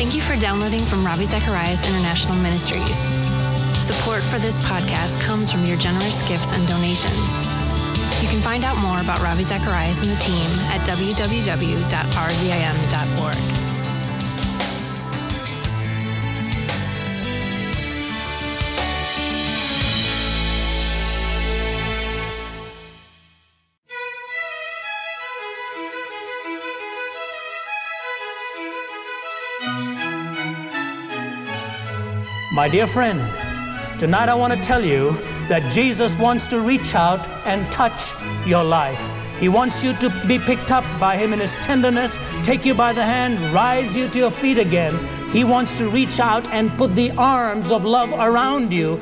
Thank you for downloading from Ravi Zacharias International Ministries. Support for this podcast comes from your generous gifts and donations. You can find out more about Ravi Zacharias and the team at www.rzim.org. My dear friend, tonight I want to tell you that Jesus wants to reach out and touch your life. He wants you to be picked up by Him in His tenderness, take you by the hand, rise you to your feet again. He wants to reach out and put the arms of love around you.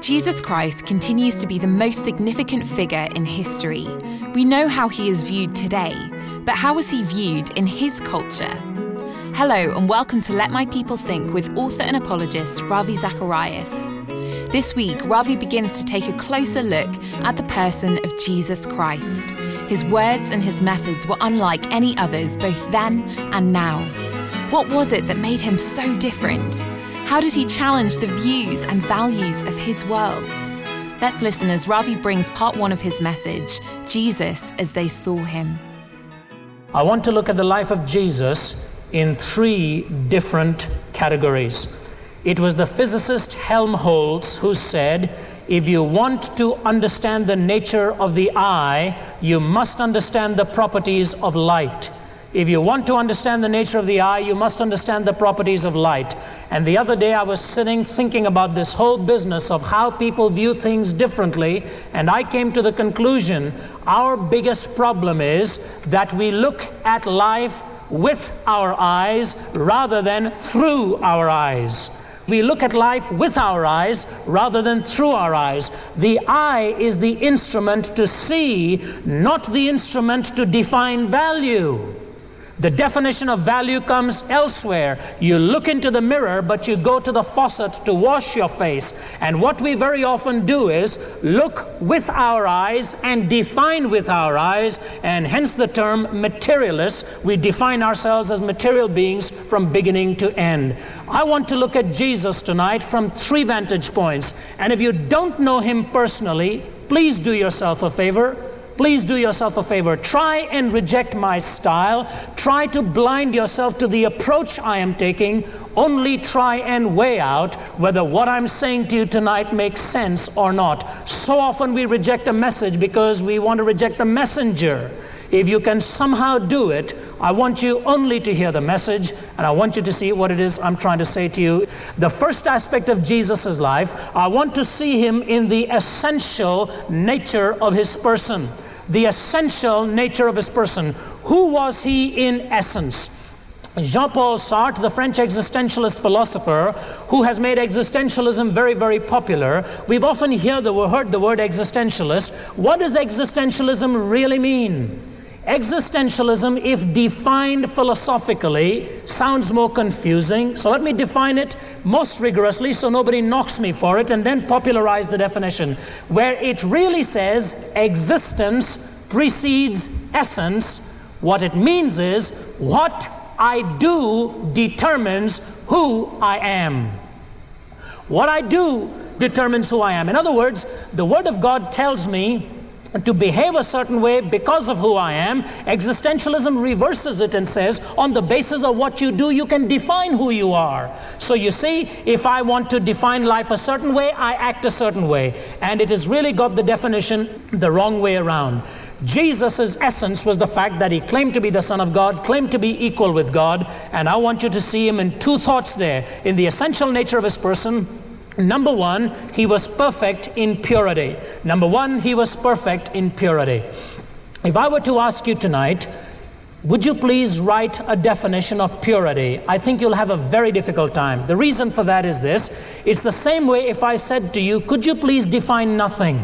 Jesus Christ continues to be the most significant figure in history. We know how he is viewed today, but how was he viewed in his culture? Hello, and welcome to Let My People Think with author and apologist Ravi Zacharias. This week, Ravi begins to take a closer look at the person of Jesus Christ. His words and his methods were unlike any others, both then and now. What was it that made him so different? How did he challenge the views and values of his world? Let's listen as Ravi brings part one of his message Jesus as they saw him. I want to look at the life of Jesus in three different categories. It was the physicist Helmholtz who said, if you want to understand the nature of the eye, you must understand the properties of light. If you want to understand the nature of the eye, you must understand the properties of light. And the other day I was sitting thinking about this whole business of how people view things differently, and I came to the conclusion our biggest problem is that we look at life with our eyes rather than through our eyes. We look at life with our eyes rather than through our eyes. The eye is the instrument to see, not the instrument to define value. The definition of value comes elsewhere. You look into the mirror, but you go to the faucet to wash your face. And what we very often do is look with our eyes and define with our eyes, and hence the term materialist. We define ourselves as material beings from beginning to end. I want to look at Jesus tonight from three vantage points. And if you don't know him personally, please do yourself a favor please do yourself a favor. Try and reject my style. Try to blind yourself to the approach I am taking. Only try and weigh out whether what I'm saying to you tonight makes sense or not. So often we reject a message because we want to reject the messenger. If you can somehow do it, I want you only to hear the message and I want you to see what it is I'm trying to say to you. The first aspect of Jesus' life, I want to see him in the essential nature of his person the essential nature of his person. Who was he in essence? Jean Paul Sartre, the French existentialist philosopher who has made existentialism very, very popular, we've often hear the, heard the word existentialist. What does existentialism really mean? Existentialism, if defined philosophically, sounds more confusing. So let me define it most rigorously so nobody knocks me for it and then popularize the definition. Where it really says existence precedes essence, what it means is what I do determines who I am. What I do determines who I am. In other words, the Word of God tells me to behave a certain way because of who I am, existentialism reverses it and says, on the basis of what you do, you can define who you are. So you see, if I want to define life a certain way, I act a certain way. And it has really got the definition the wrong way around. Jesus' essence was the fact that he claimed to be the Son of God, claimed to be equal with God, and I want you to see him in two thoughts there in the essential nature of his person Number one, he was perfect in purity. Number one, he was perfect in purity. If I were to ask you tonight, would you please write a definition of purity? I think you'll have a very difficult time. The reason for that is this it's the same way if I said to you, could you please define nothing?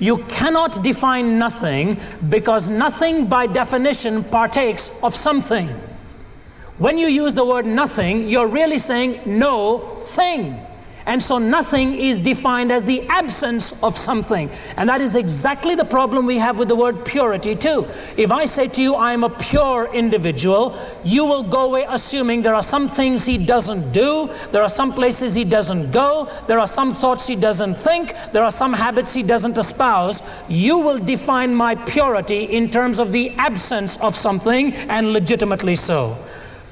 You cannot define nothing because nothing by definition partakes of something. When you use the word nothing, you're really saying no thing. And so nothing is defined as the absence of something. And that is exactly the problem we have with the word purity, too. If I say to you, I am a pure individual, you will go away assuming there are some things he doesn't do, there are some places he doesn't go, there are some thoughts he doesn't think, there are some habits he doesn't espouse. You will define my purity in terms of the absence of something, and legitimately so.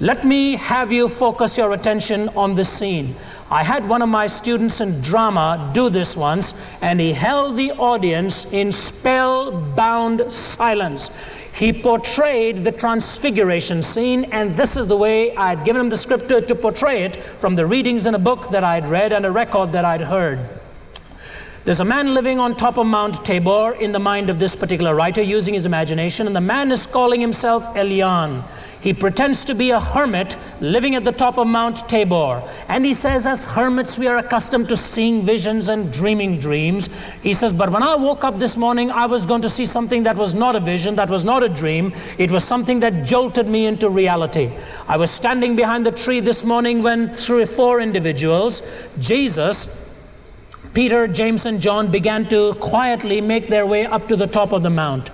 Let me have you focus your attention on this scene. I had one of my students in drama do this once, and he held the audience in spellbound silence. He portrayed the transfiguration scene, and this is the way I'd given him the scripture to portray it from the readings in a book that I'd read and a record that I'd heard. There's a man living on top of Mount Tabor in the mind of this particular writer using his imagination, and the man is calling himself Elion. He pretends to be a hermit living at the top of Mount Tabor. And he says, as hermits, we are accustomed to seeing visions and dreaming dreams. He says, but when I woke up this morning, I was going to see something that was not a vision, that was not a dream. It was something that jolted me into reality. I was standing behind the tree this morning when three or four individuals, Jesus, Peter, James, and John, began to quietly make their way up to the top of the mount.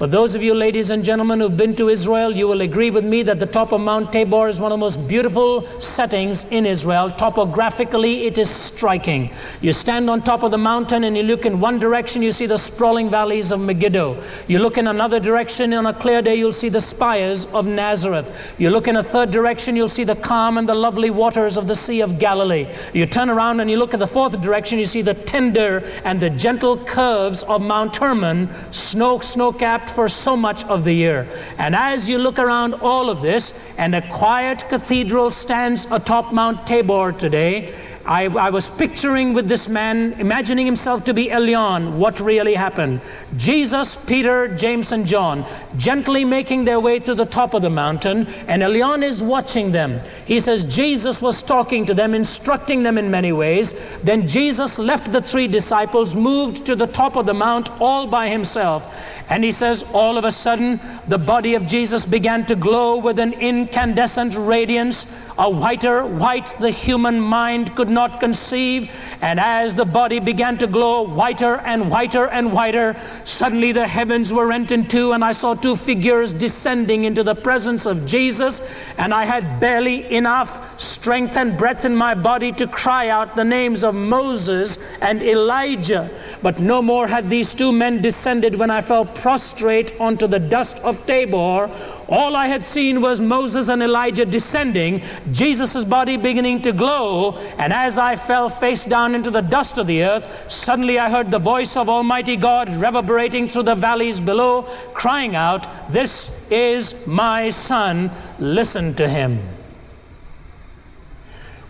For those of you, ladies and gentlemen, who've been to Israel, you will agree with me that the top of Mount Tabor is one of the most beautiful settings in Israel. Topographically, it is striking. You stand on top of the mountain and you look in one direction, you see the sprawling valleys of Megiddo. You look in another direction, on a clear day, you'll see the spires of Nazareth. You look in a third direction, you'll see the calm and the lovely waters of the Sea of Galilee. You turn around and you look at the fourth direction, you see the tender and the gentle curves of Mount Hermon, snow snow capped for so much of the year. And as you look around all of this, and a quiet cathedral stands atop Mount Tabor today, I, I, was picturing with this man, imagining himself to be Elion, what really happened. Jesus, Peter, James, and John gently making their way to the top of the mountain, and Elion is watching them. He says Jesus was talking to them, instructing them in many ways. Then Jesus left the three disciples, moved to the top of the mount all by himself. And he says, all of a sudden, the body of Jesus began to glow with an incandescent radiance, a whiter white the human mind could not conceive. And as the body began to glow whiter and whiter and whiter, suddenly the heavens were rent in two, and I saw two figures descending into the presence of Jesus. And I had barely enough strength and breath in my body to cry out the names of Moses and Elijah. But no more had these two men descended when I fell prostrate onto the dust of Tabor. All I had seen was Moses and Elijah descending, Jesus' body beginning to glow, and as I fell face down into the dust of the earth, suddenly I heard the voice of Almighty God reverberating through the valleys below, crying out, This is my Son, listen to him.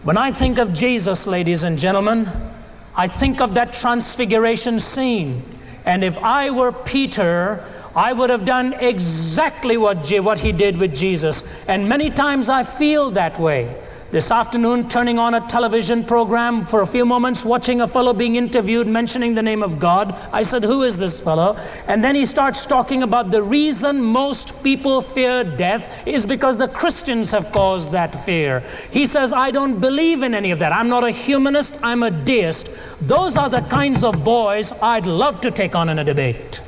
When I think of Jesus, ladies and gentlemen, I think of that transfiguration scene. And if I were Peter, I would have done exactly what, what he did with Jesus. And many times I feel that way. This afternoon, turning on a television program for a few moments, watching a fellow being interviewed mentioning the name of God. I said, Who is this fellow? And then he starts talking about the reason most people fear death is because the Christians have caused that fear. He says, I don't believe in any of that. I'm not a humanist, I'm a deist. Those are the kinds of boys I'd love to take on in a debate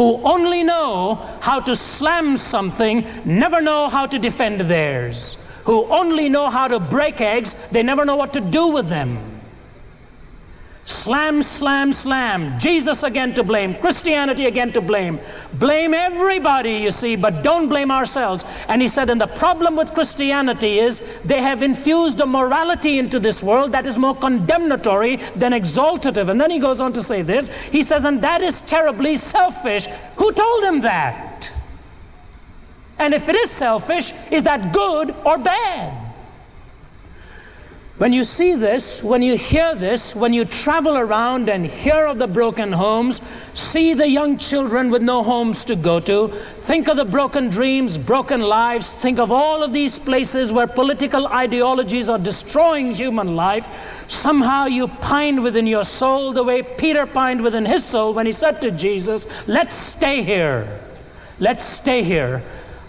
who only know how to slam something, never know how to defend theirs, who only know how to break eggs, they never know what to do with them. Slam, slam, slam. Jesus again to blame. Christianity again to blame. Blame everybody, you see, but don't blame ourselves. And he said, and the problem with Christianity is they have infused a morality into this world that is more condemnatory than exaltative. And then he goes on to say this. He says, and that is terribly selfish. Who told him that? And if it is selfish, is that good or bad? When you see this, when you hear this, when you travel around and hear of the broken homes, see the young children with no homes to go to, think of the broken dreams, broken lives, think of all of these places where political ideologies are destroying human life, somehow you pine within your soul the way Peter pined within his soul when he said to Jesus, Let's stay here. Let's stay here.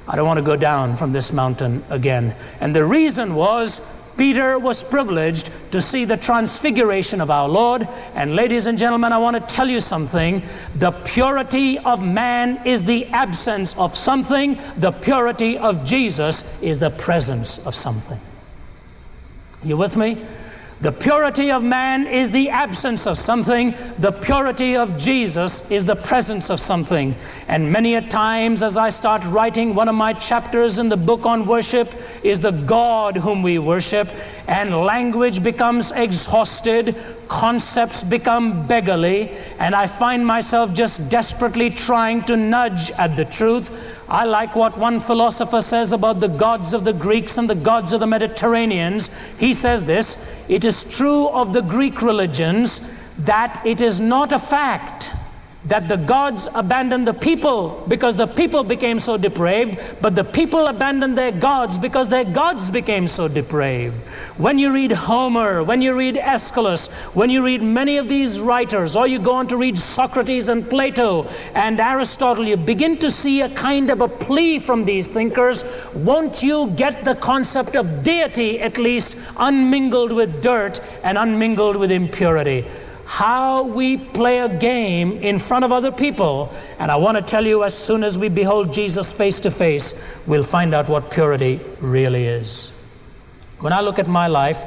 I don't want to go down from this mountain again. And the reason was Peter was privileged to see the transfiguration of our Lord. And, ladies and gentlemen, I want to tell you something. The purity of man is the absence of something, the purity of Jesus is the presence of something. You with me? The purity of man is the absence of something. The purity of Jesus is the presence of something. And many a times, as I start writing, one of my chapters in the book on worship is the God whom we worship. And language becomes exhausted, concepts become beggarly, and I find myself just desperately trying to nudge at the truth. I like what one philosopher says about the gods of the Greeks and the gods of the Mediterraneans. He says this It is true of the Greek religions that it is not a fact that the gods abandoned the people because the people became so depraved, but the people abandoned their gods because their gods became so depraved. When you read Homer, when you read Aeschylus, when you read many of these writers, or you go on to read Socrates and Plato and Aristotle, you begin to see a kind of a plea from these thinkers won't you get the concept of deity at least unmingled with dirt and unmingled with impurity? How we play a game in front of other people. And I want to tell you, as soon as we behold Jesus face to face, we'll find out what purity really is. When I look at my life,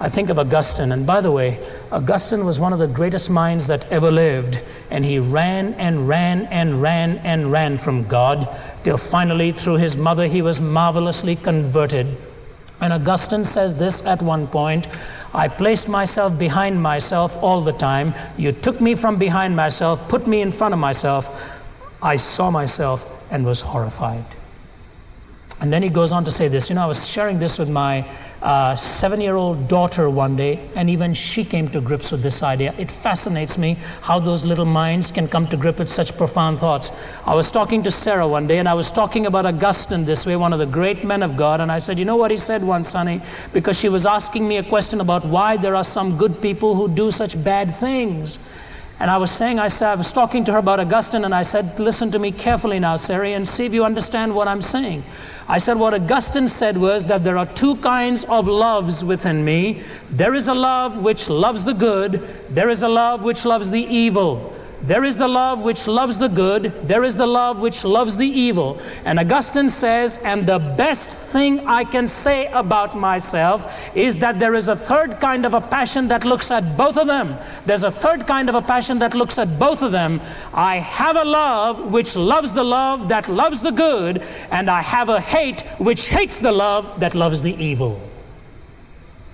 I think of Augustine. And by the way, Augustine was one of the greatest minds that ever lived. And he ran and ran and ran and ran from God till finally, through his mother, he was marvelously converted. And Augustine says this at one point I placed myself behind myself all the time. You took me from behind myself, put me in front of myself. I saw myself and was horrified. And then he goes on to say this. You know, I was sharing this with my uh, seven year old daughter one day, and even she came to grips with this idea. It fascinates me how those little minds can come to grip with such profound thoughts. I was talking to Sarah one day, and I was talking about Augustine this way, one of the great men of God, and I said, You know what he said once, honey? Because she was asking me a question about why there are some good people who do such bad things. And I was saying, I, said, I was talking to her about Augustine, and I said, Listen to me carefully now, Sari, and see if you understand what I'm saying. I said, What Augustine said was that there are two kinds of loves within me. There is a love which loves the good, there is a love which loves the evil. There is the love which loves the good, there is the love which loves the evil. And Augustine says, and the best thing I can say about myself is that there is a third kind of a passion that looks at both of them. There's a third kind of a passion that looks at both of them. I have a love which loves the love that loves the good, and I have a hate which hates the love that loves the evil.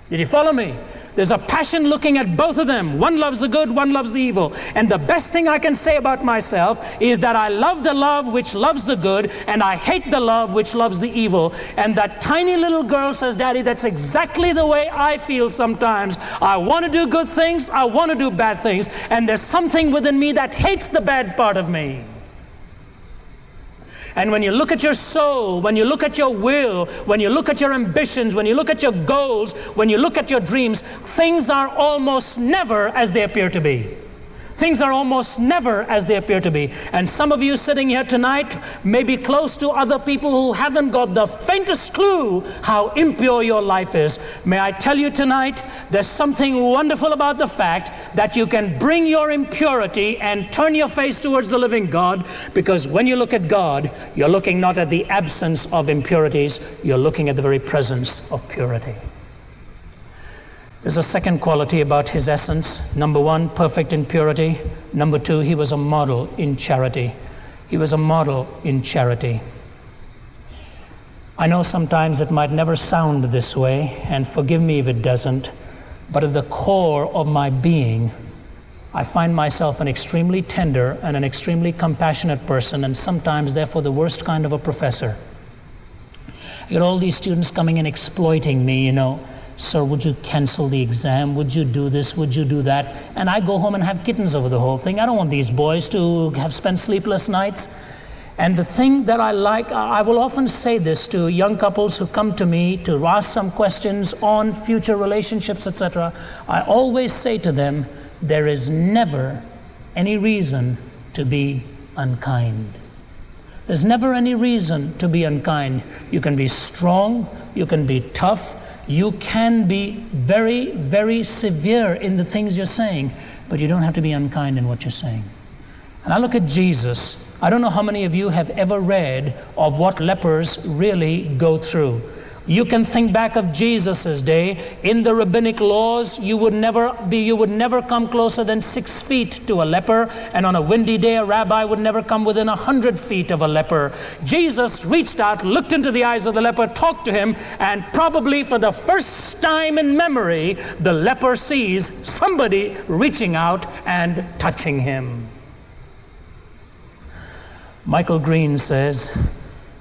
Did you follow me? There's a passion looking at both of them. One loves the good, one loves the evil. And the best thing I can say about myself is that I love the love which loves the good, and I hate the love which loves the evil. And that tiny little girl says, Daddy, that's exactly the way I feel sometimes. I want to do good things, I want to do bad things, and there's something within me that hates the bad part of me. And when you look at your soul, when you look at your will, when you look at your ambitions, when you look at your goals, when you look at your dreams, things are almost never as they appear to be. Things are almost never as they appear to be. And some of you sitting here tonight may be close to other people who haven't got the faintest clue how impure your life is. May I tell you tonight, there's something wonderful about the fact that you can bring your impurity and turn your face towards the living God because when you look at God, you're looking not at the absence of impurities, you're looking at the very presence of purity. There's a second quality about his essence. Number one, perfect in purity. Number two, he was a model in charity. He was a model in charity. I know sometimes it might never sound this way, and forgive me if it doesn't, but at the core of my being, I find myself an extremely tender and an extremely compassionate person, and sometimes, therefore, the worst kind of a professor. I get all these students coming and exploiting me, you know Sir, would you cancel the exam? Would you do this? Would you do that? And I go home and have kittens over the whole thing. I don't want these boys to have spent sleepless nights. And the thing that I like, I will often say this to young couples who come to me to ask some questions on future relationships, etc. I always say to them, there is never any reason to be unkind. There's never any reason to be unkind. You can be strong, you can be tough, You can be very, very severe in the things you're saying, but you don't have to be unkind in what you're saying. And I look at Jesus. I don't know how many of you have ever read of what lepers really go through. You can think back of Jesus' day. In the rabbinic laws, you would never be, you would never come closer than six feet to a leper, and on a windy day, a rabbi would never come within a hundred feet of a leper. Jesus reached out, looked into the eyes of the leper, talked to him, and probably for the first time in memory, the leper sees somebody reaching out and touching him. Michael Green says,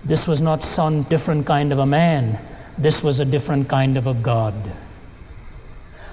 This was not some different kind of a man this was a different kind of a God.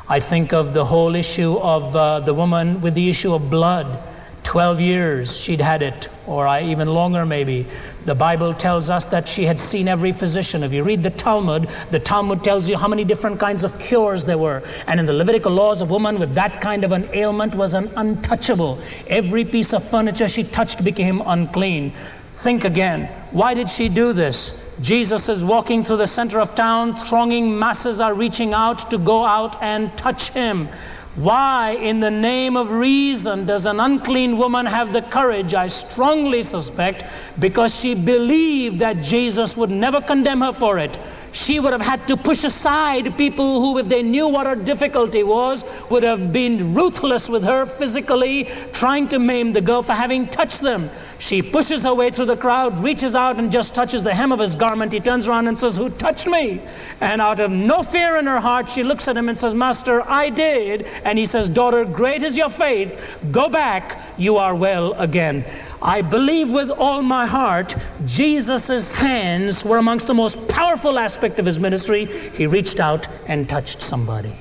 I think of the whole issue of uh, the woman with the issue of blood. 12 years she'd had it, or I, even longer maybe. The Bible tells us that she had seen every physician. If you read the Talmud, the Talmud tells you how many different kinds of cures there were. And in the Levitical laws, a woman with that kind of an ailment was an untouchable. Every piece of furniture she touched became unclean. Think again. Why did she do this? Jesus is walking through the center of town, thronging masses are reaching out to go out and touch him. Why, in the name of reason, does an unclean woman have the courage? I strongly suspect because she believed that Jesus would never condemn her for it she would have had to push aside people who, if they knew what her difficulty was, would have been ruthless with her physically, trying to maim the girl for having touched them. She pushes her way through the crowd, reaches out and just touches the hem of his garment. He turns around and says, Who touched me? And out of no fear in her heart, she looks at him and says, Master, I did. And he says, Daughter, great is your faith. Go back, you are well again. I believe with all my heart Jesus' hands were amongst the most powerful aspect of his ministry. He reached out and touched somebody.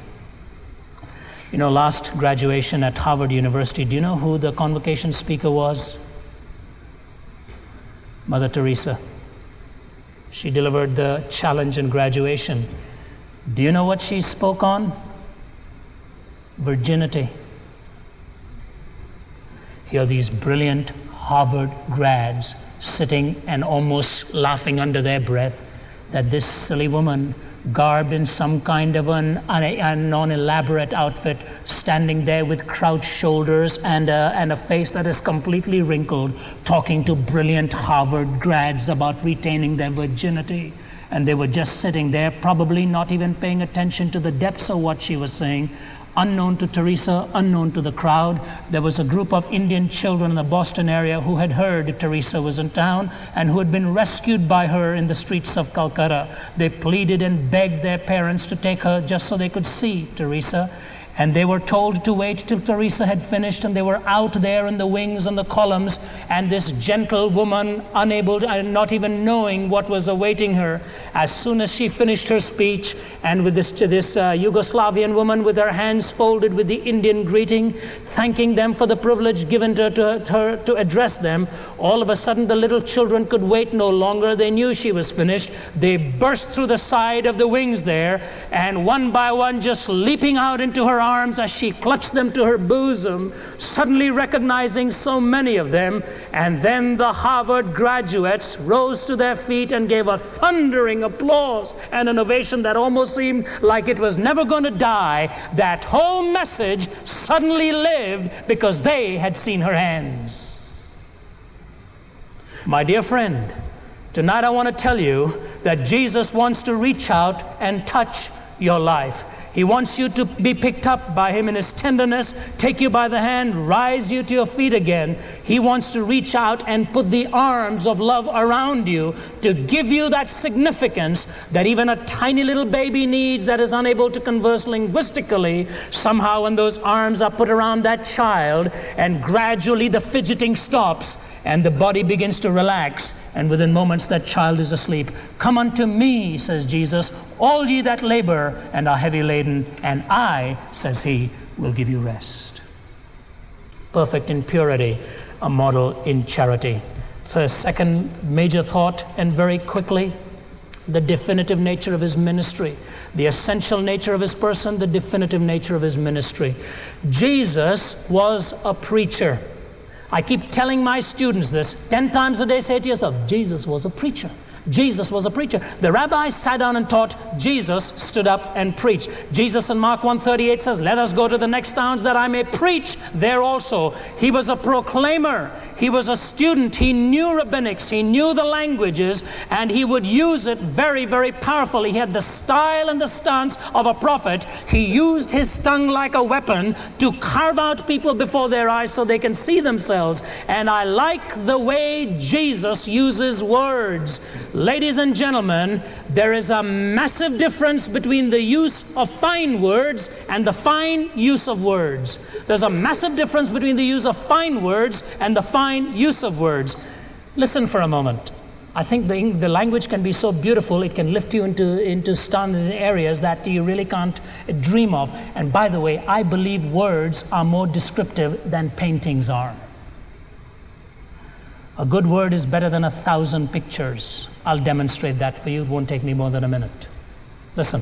You know, last graduation at Harvard University, do you know who the convocation speaker was? Mother Teresa. She delivered the challenge in graduation. Do you know what she spoke on? Virginity. Here are these brilliant Harvard grads sitting and almost laughing under their breath that this silly woman, garbed in some kind of an, a non elaborate outfit, standing there with crouched shoulders and a, and a face that is completely wrinkled, talking to brilliant Harvard grads about retaining their virginity. And they were just sitting there, probably not even paying attention to the depths of what she was saying, unknown to Teresa, unknown to the crowd. There was a group of Indian children in the Boston area who had heard Teresa was in town and who had been rescued by her in the streets of Calcutta. They pleaded and begged their parents to take her just so they could see Teresa. And they were told to wait till Teresa had finished, and they were out there in the wings and the columns. And this gentle woman, unable and not even knowing what was awaiting her, as soon as she finished her speech, and with this, this uh, Yugoslavian woman with her hands folded with the Indian greeting, thanking them for the privilege given to, to her to address them, all of a sudden the little children could wait no longer. They knew she was finished. They burst through the side of the wings there, and one by one, just leaping out into her arms as she clutched them to her bosom, suddenly recognizing so many of them. And then the Harvard graduates rose to their feet and gave a thundering applause and an ovation that almost seemed like it was never going to die. That whole message suddenly lived because they had seen her hands. My dear friend, tonight I want to tell you that Jesus wants to reach out and touch your life. He wants you to be picked up by Him in His tenderness, take you by the hand, rise you to your feet again. He wants to reach out and put the arms of love around you to give you that significance that even a tiny little baby needs that is unable to converse linguistically. Somehow, when those arms are put around that child, and gradually the fidgeting stops and the body begins to relax, and within moments that child is asleep. Come unto me, says Jesus, all ye that labor and are heavy laden, and I, says he, will give you rest. Perfect in purity, a model in charity. The second major thought, and very quickly, the definitive nature of his ministry, the essential nature of his person, the definitive nature of his ministry. Jesus was a preacher. I keep telling my students this 10 times a day say to yourself, Jesus was a preacher. Jesus was a preacher. The rabbis sat down and taught. Jesus stood up and preached. Jesus in Mark 138 says, Let us go to the next towns that I may preach there also. He was a proclaimer. He was a student. He knew rabbinics. He knew the languages, and he would use it very, very powerfully. He had the style and the stance of a prophet. He used his tongue like a weapon to carve out people before their eyes so they can see themselves. And I like the way Jesus uses words. Ladies and gentlemen, there is a massive difference between the use of fine words and the fine use of words. There's a massive difference between the use of fine words and the fine use of words. Listen for a moment. I think the, the language can be so beautiful, it can lift you into, into standard areas that you really can't dream of. And by the way, I believe words are more descriptive than paintings are. A good word is better than a thousand pictures. I'll demonstrate that for you. It won't take me more than a minute. Listen.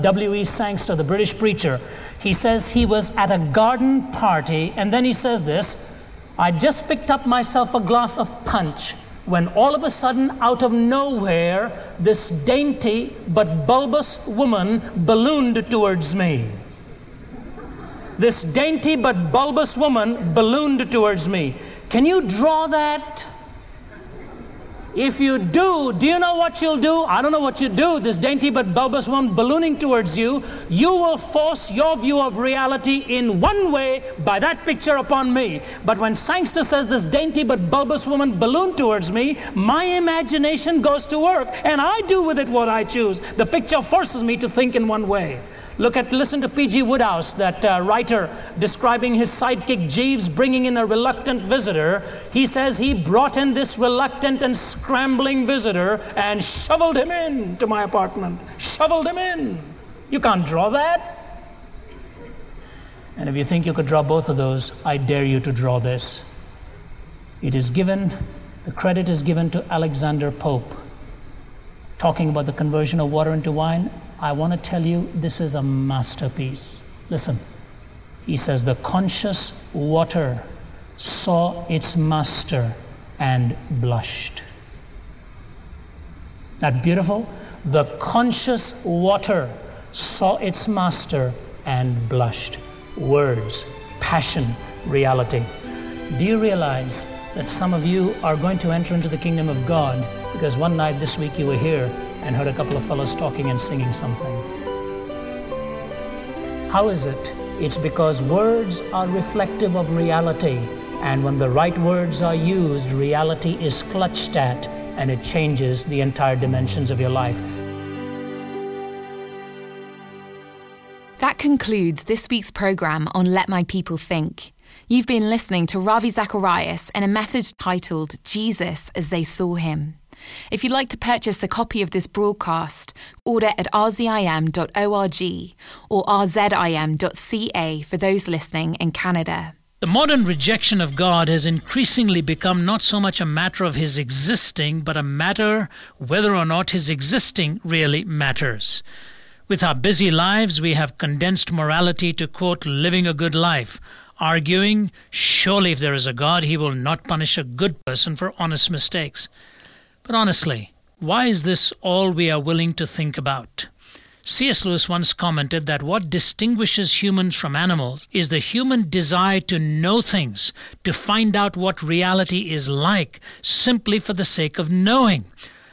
W.E. Sangster, the British preacher, he says he was at a garden party, and then he says this I just picked up myself a glass of punch when all of a sudden, out of nowhere, this dainty but bulbous woman ballooned towards me. This dainty but bulbous woman ballooned towards me. Can you draw that? If you do, do you know what you'll do? I don't know what you do. This dainty but bulbous one ballooning towards you, you will force your view of reality in one way by that picture upon me. But when Sangster says this dainty but bulbous woman ballooned towards me, my imagination goes to work and I do with it what I choose. The picture forces me to think in one way. Look at, listen to P.G. Wodehouse, that uh, writer describing his sidekick Jeeves bringing in a reluctant visitor. He says he brought in this reluctant and scrambling visitor and shoveled him in to my apartment. Shoveled him in. You can't draw that. And if you think you could draw both of those, I dare you to draw this. It is given, the credit is given to Alexander Pope, talking about the conversion of water into wine I want to tell you this is a masterpiece. Listen. He says, The conscious water saw its master and blushed. That beautiful? The conscious water saw its master and blushed. Words, passion, reality. Do you realize that some of you are going to enter into the kingdom of God because one night this week you were here and heard a couple of fellows talking and singing something. How is it? It's because words are reflective of reality, and when the right words are used, reality is clutched at and it changes the entire dimensions of your life. That concludes this week's program on Let My People Think. You've been listening to Ravi Zacharias in a message titled Jesus as They Saw Him. If you'd like to purchase a copy of this broadcast, order at rzim.org or rzim.ca for those listening in Canada. The modern rejection of God has increasingly become not so much a matter of his existing, but a matter whether or not his existing really matters. With our busy lives, we have condensed morality to, quote, living a good life, arguing, surely if there is a God, he will not punish a good person for honest mistakes. But honestly, why is this all we are willing to think about? C.S. Lewis once commented that what distinguishes humans from animals is the human desire to know things, to find out what reality is like, simply for the sake of knowing.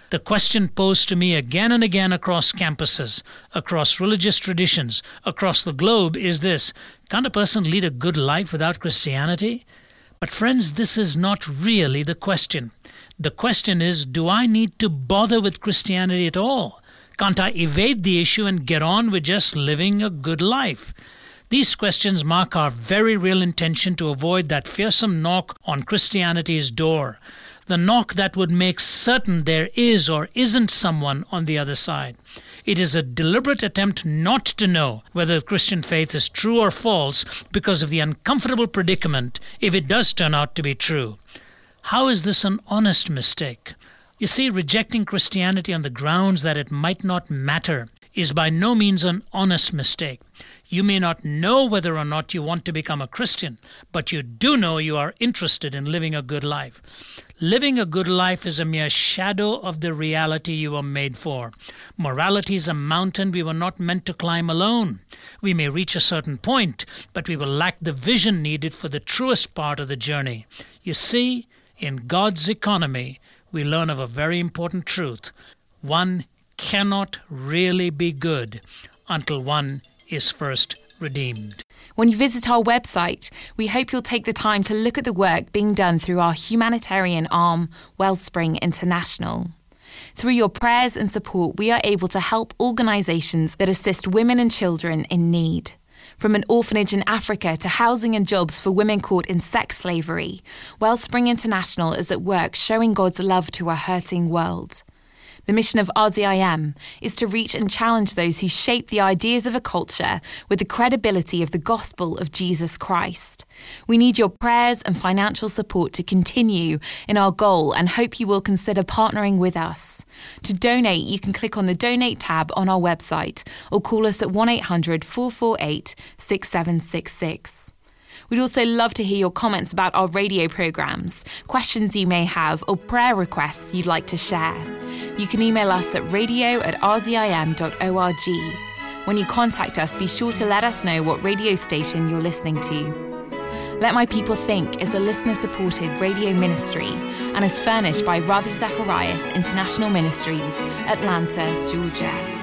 The question posed to me again and again across campuses, across religious traditions, across the globe is this Can't a person lead a good life without Christianity? But, friends, this is not really the question. The question is do I need to bother with Christianity at all? Can't I evade the issue and get on with just living a good life? These questions mark our very real intention to avoid that fearsome knock on Christianity's door, the knock that would make certain there is or isn't someone on the other side. It is a deliberate attempt not to know whether the Christian faith is true or false because of the uncomfortable predicament if it does turn out to be true. How is this an honest mistake? You see, rejecting Christianity on the grounds that it might not matter is by no means an honest mistake. You may not know whether or not you want to become a Christian, but you do know you are interested in living a good life. Living a good life is a mere shadow of the reality you were made for. Morality is a mountain we were not meant to climb alone. We may reach a certain point, but we will lack the vision needed for the truest part of the journey. You see, in God's economy, we learn of a very important truth. One cannot really be good until one is first redeemed. When you visit our website, we hope you'll take the time to look at the work being done through our humanitarian arm, Wellspring International. Through your prayers and support, we are able to help organisations that assist women and children in need. From an orphanage in Africa to housing and jobs for women caught in sex slavery, Wellspring International is at work showing God's love to a hurting world. The mission of RZIM is to reach and challenge those who shape the ideas of a culture with the credibility of the gospel of Jesus Christ. We need your prayers and financial support to continue in our goal and hope you will consider partnering with us. To donate, you can click on the donate tab on our website or call us at 1 800 448 6766. We'd also love to hear your comments about our radio programmes, questions you may have, or prayer requests you'd like to share. You can email us at radio at rzim.org. When you contact us, be sure to let us know what radio station you're listening to. Let My People Think is a listener supported radio ministry and is furnished by Ravi Zacharias International Ministries, Atlanta, Georgia.